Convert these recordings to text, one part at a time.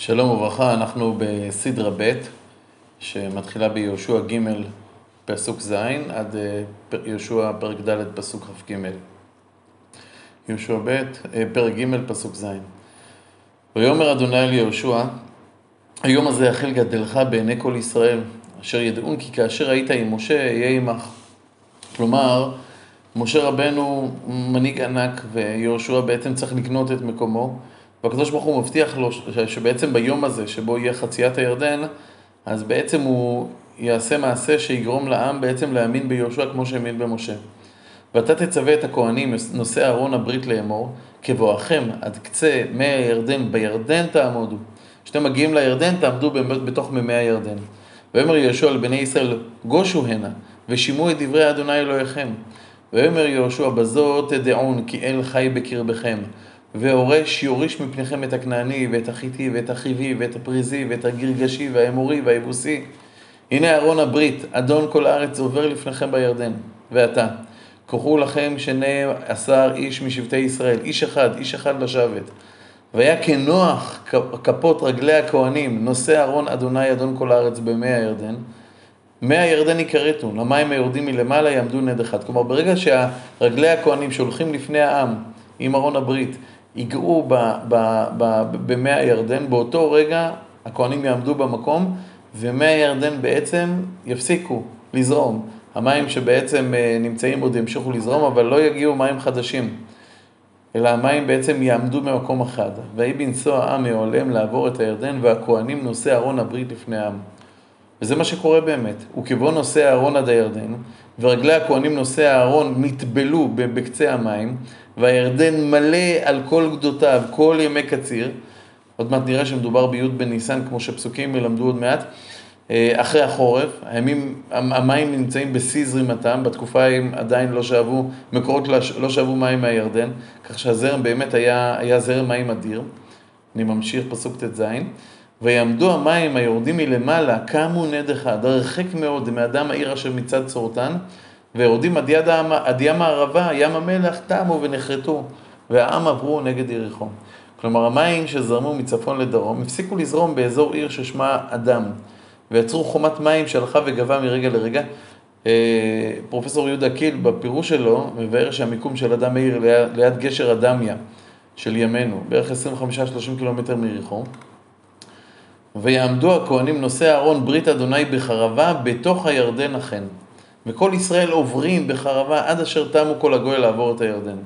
שלום וברכה, אנחנו בסדרה ב' שמתחילה ביהושע ג' פסוק ז' עד אה, יהושע פרק ד' פסוק כ"ג. יהושע ב', אה, פרק ג' פסוק ז'. ויאמר אדוני אל יהושע, היום הזה יחל גדלך בעיני כל ישראל, אשר ידעון כי כאשר היית עם משה, אהיה עמך. כלומר, משה רבנו מנהיג ענק, ויהושע בעצם צריך לקנות את מקומו. והקדוש ברוך הוא מבטיח לו שבעצם ביום הזה, שבו יהיה חציית הירדן, אז בעצם הוא יעשה מעשה שיגרום לעם בעצם להאמין ביהושע כמו שהאמין במשה. ואתה תצווה את הכהנים, נושאי ארון הברית לאמור, כבואכם עד קצה מי הירדן, בירדן תעמודו. כשאתם מגיעים לירדן, תעמדו בתוך מימי הירדן. ויאמר יהושע לבני ישראל, גושו הנה, ושימו את דברי אדוני אלוהיכם. ויאמר יהושע, בזאת תדעון, כי אל חי בקרבכם. והורש יוריש מפניכם את הכנעני ואת החיטי ואת החיבי ואת הפריזי ואת הגרגשי והאמורי והיבוסי. הנה ארון הברית, אדון כל הארץ עובר לפניכם בירדן. ועתה, קחו לכם שני עשר איש משבטי ישראל, איש אחד, איש אחד לשבת. והיה כנוח כפות רגלי הכהנים, נושא ארון אדוני אדון כל הארץ במי הירדן. מי הירדן יכרתו, למים היורדים מלמעלה יעמדו נד אחד. כלומר, ברגע שהרגלי הכהנים שהולכים לפני העם עם ארון הברית, ייגעו במי הירדן, באותו רגע הכהנים יעמדו במקום ומי הירדן בעצם יפסיקו לזרום. המים שבעצם אה, נמצאים עוד ימשיכו לזרום, אבל לא יגיעו מים חדשים, אלא המים בעצם יעמדו במקום אחד. ויהי בנסוע העם מעולם לעבור את הירדן, והכהנים נושא ארון הברית לפני העם. וזה מה שקורה באמת. וכבוא נושא הארון עד הירדן, ורגלי הכהנים נושא הארון נטבלו בקצה המים, והירדן מלא על כל גדותיו, כל ימי קציר. עוד מעט נראה שמדובר בי' בניסן, כמו שפסוקים ילמדו עוד מעט. אה, אחרי החורף, הימים, המים נמצאים בשיא זרימתם, בתקופה הם עדיין לא שאבו, מקורות לא, לא שאבו מים מהירדן, כך שהזרם באמת היה, היה זרם מים אדיר. אני ממשיך, פסוק ט"ז. ויעמדו המים היורדים מלמעלה, קמו נד אחד, הרחק מאוד מאדם העיר אשר מצד צורתן, ויורדים עד, יד העם, עד ים הערבה, ים המלח, תמו ונחרטו, והעם עברו נגד יריחו. כלומר, המים שזרמו מצפון לדרום הפסיקו לזרום באזור עיר ששמה אדם, ויצרו חומת מים שהלכה וגבה מרגע לרגע. אה, פרופסור יהודה קיל בפירוש שלו מבאר שהמיקום של אדם העיר ליד, ליד גשר אדמיה של ימינו, בערך 25-30 קילומטר מיריחו. ויעמדו הכהנים נושאי אהרון ברית אדוני בחרבה בתוך הירדן אכן. וכל ישראל עוברים בחרבה עד אשר תמו כל הגוי לעבור את הירדן.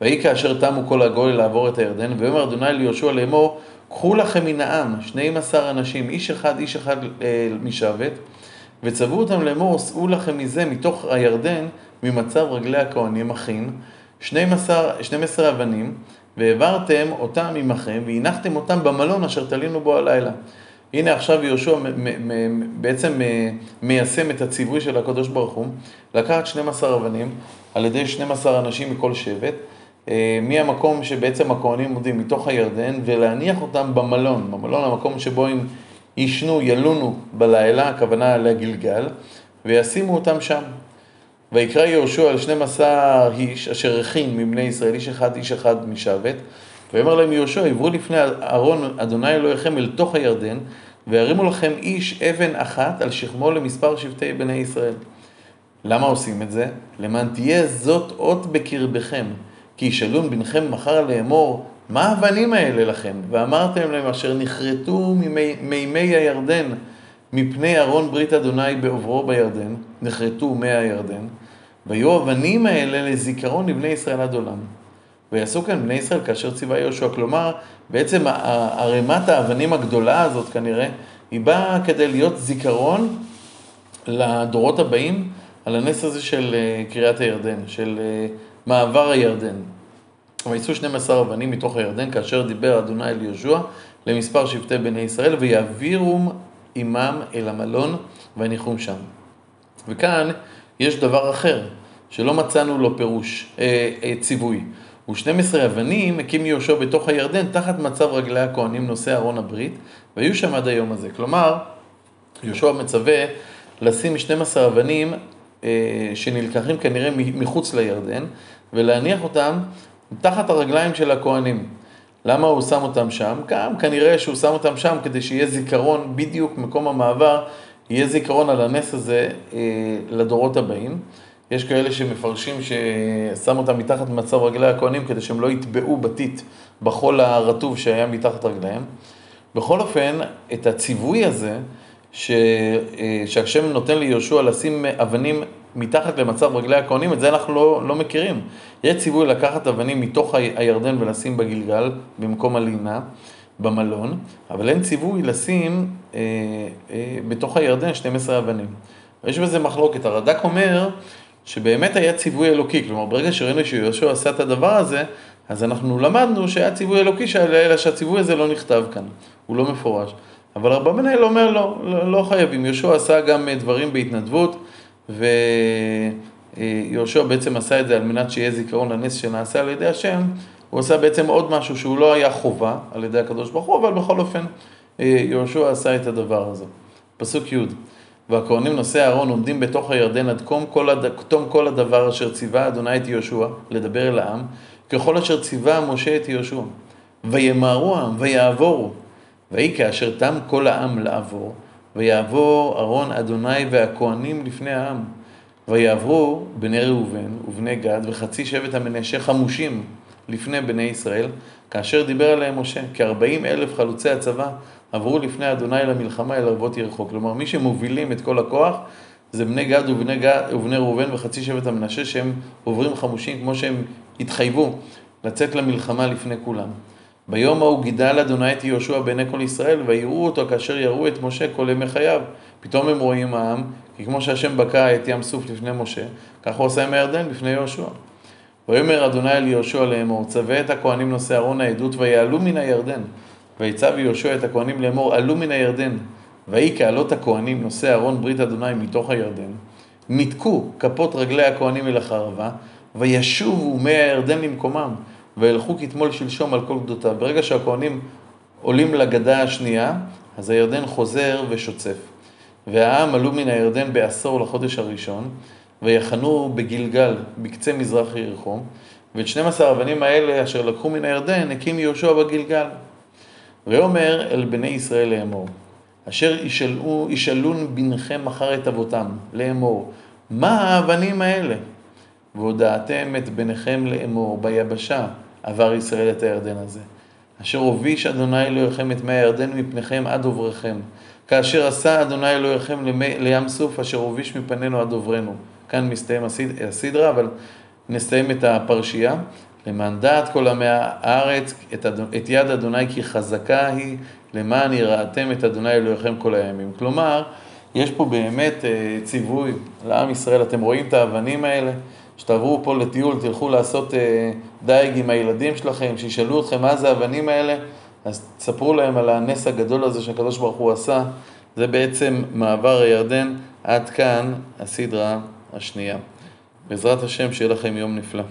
ויהי כאשר תמו כל הגוי לעבור את הירדן, ויאמר אדוני ליהושע לאמור, קחו לכם מן העם, שנים עשר אנשים, איש אחד, איש אחד אה, משבת, וצוו אותם לאמור, שאו לכם מזה, מתוך הירדן, ממצב רגלי הכהנים אחים, שנים עשר אבנים, והעברתם אותם עמכם, והנחתם אותם במלון אשר תלינו בו הלילה. הנה עכשיו יהושע בעצם מיישם את הציווי של הקדוש ברוך הוא, לקחת 12 אבנים על ידי 12 אנשים מכל שבט, אה, מהמקום שבעצם הכהנים עומדים מתוך הירדן, ולהניח אותם במלון, במלון המקום שבו הם יישנו, ילונו בלילה, הכוונה לגלגל, וישימו אותם שם. ויקרא יהושע על 12 איש אשר הכין מבני ישראל, איש אחד, איש אחד משבת, ויאמר להם יהושע, עברו לפני ארון אדוני אלוהיכם אל תוך הירדן, וירימו לכם איש אבן אחת על שכמו למספר שבטי בני ישראל. למה עושים את זה? למען תהיה זאת אות בקרבכם, כי ישאלון בנכם מחר לאמור, מה האבנים האלה לכם? ואמרתם להם אשר נכרתו מימי הירדן, מפני ארון ברית אדוני בעוברו בירדן, נכרתו מי הירדן, והיו אבנים האלה לזיכרון לבני ישראל עד עולם. ויעשו כאן בני ישראל כאשר ציווה יהושע. כלומר, בעצם ערימת האבנים הגדולה הזאת כנראה, היא באה כדי להיות זיכרון לדורות הבאים על הנס הזה של אה, קריאת הירדן, של אה, מעבר הירדן. ויצאו 12 אבנים מתוך הירדן כאשר דיבר אדוני אל יהושע למספר שבטי בני ישראל ויעבירום עמם אל המלון ויניחום שם. וכאן יש דבר אחר שלא מצאנו לו פירוש, אה, אה, ציווי. ו-12 אבנים הקים יהושע בתוך הירדן תחת מצב רגלי הכהנים נושא ארון הברית, והיו שם עד היום הזה. כלומר, יהושע מצווה לשים 12 אבנים אה, שנלקחים כנראה מחוץ לירדן, ולהניח אותם תחת הרגליים של הכהנים. למה הוא שם אותם שם? גם כנראה שהוא שם אותם שם כדי שיהיה זיכרון, בדיוק מקום המעבר, יהיה זיכרון על הנס הזה אה, לדורות הבאים. יש כאלה שמפרשים ששם אותם מתחת מצב רגלי הכהנים כדי שהם לא יטבעו בתית בחול הרטוב שהיה מתחת רגליהם. בכל אופן, את הציווי הזה, ש... אה, שהשם נותן ליהושע לשים אבנים מתחת למצב רגלי הכהנים, את זה אנחנו לא, לא מכירים. יש ציווי לקחת אבנים מתוך הירדן ולשים בגלגל, במקום הלינה, במלון, אבל אין ציווי לשים אה, אה, בתוך הירדן 12 אבנים. יש בזה מחלוקת. הרד"ק אומר שבאמת היה ציווי אלוקי, כלומר ברגע שראינו שיהושע עשה את הדבר הזה, אז אנחנו למדנו שהיה ציווי אלוקי, אלא שהציווי הזה לא נכתב כאן, הוא לא מפורש. אבל מנהל אומר לא, לא, לא חייבים, יהושע עשה גם דברים בהתנדבות, ויהושע בעצם עשה את זה על מנת שיהיה זיכרון לנס שנעשה על ידי השם, הוא עשה בעצם עוד משהו שהוא לא היה חובה על ידי הקדוש ברוך הוא, אבל בכל אופן יהושע עשה את הדבר הזה. פסוק י' והכהנים נושאי אהרון עומדים בתוך הירדן עד תום כל, הד... תום כל הדבר אשר ציווה אדוני את יהושע לדבר אל העם, ככל אשר ציווה משה את יהושע. וימהרו העם ויעבורו. ויהי כאשר תם כל העם לעבור, ויעבור אהרון אדוני והכהנים לפני העם. ויעברו בני ראובן ובני גד וחצי שבט המנשה חמושים לפני בני ישראל, כאשר דיבר עליהם משה, כארבעים אלף חלוצי הצבא עברו לפני אדוני למלחמה אל ערבות ירחו. כלומר, מי שמובילים את כל הכוח זה בני גד ובני, גד, ובני ראובן וחצי שבט המנשה שהם עוברים חמושים כמו שהם התחייבו לצאת למלחמה לפני כולם. ביום ההוא גידל אדוני את יהושע בעיני כל ישראל ויראו אותו כאשר יראו את משה כל ימי חייו. פתאום הם רואים העם, כי כמו שהשם בקע את ים סוף לפני משה, כך הוא עשה עם הירדן לפני יהושע. ויאמר אדוני אל יהושע לאמור, צווה את הכהנים נושאי ארון העדות ויעלו מן הירדן. ויצב יהושע את הכהנים לאמור, עלו מן הירדן. ויהי כעלות הכהנים נושאי ארון ברית אדוני מתוך הירדן. ניתקו כפות רגלי הכהנים אל החרבה, וישובו מי הירדן למקומם, וילכו כתמול שלשום על כל גדותיו. ברגע שהכהנים עולים לגדה השנייה, אז הירדן חוזר ושוצף. והעם עלו מן הירדן בעשור לחודש הראשון, ויחנו בגלגל, בקצה מזרח יריחו, ואת 12 האבנים האלה אשר לקחו מן הירדן, הקים יהושע בגלגל. ויאמר אל בני ישראל לאמור, אשר ישאלו, ישאלון בנכם אחר את אבותם, לאמור, מה האבנים האלה? והודעתם את בניכם לאמור, ביבשה עבר ישראל את הירדן הזה. אשר הוביש אדוני אלוהיכם את מי הירדן מפניכם עד עובריכם. כאשר עשה אדוני אלוהיכם לים סוף אשר הוביש מפנינו עד עוברנו. כאן מסתיים הסדרה, אבל נסיים את הפרשייה. למען דעת כל עמי הארץ את, את יד אדוני כי חזקה היא, למען יראתם את אדוני אלוהיכם כל הימים. כלומר, יש פה באמת אה, ציווי לעם ישראל, אתם רואים את האבנים האלה? שתעברו פה לטיול, תלכו לעשות אה, דייג עם הילדים שלכם, שישאלו אתכם מה זה האבנים האלה, אז תספרו להם על הנס הגדול הזה שהקדוש ברוך הוא עשה. זה בעצם מעבר הירדן, עד כאן הסדרה השנייה. בעזרת השם, שיהיה לכם יום נפלא.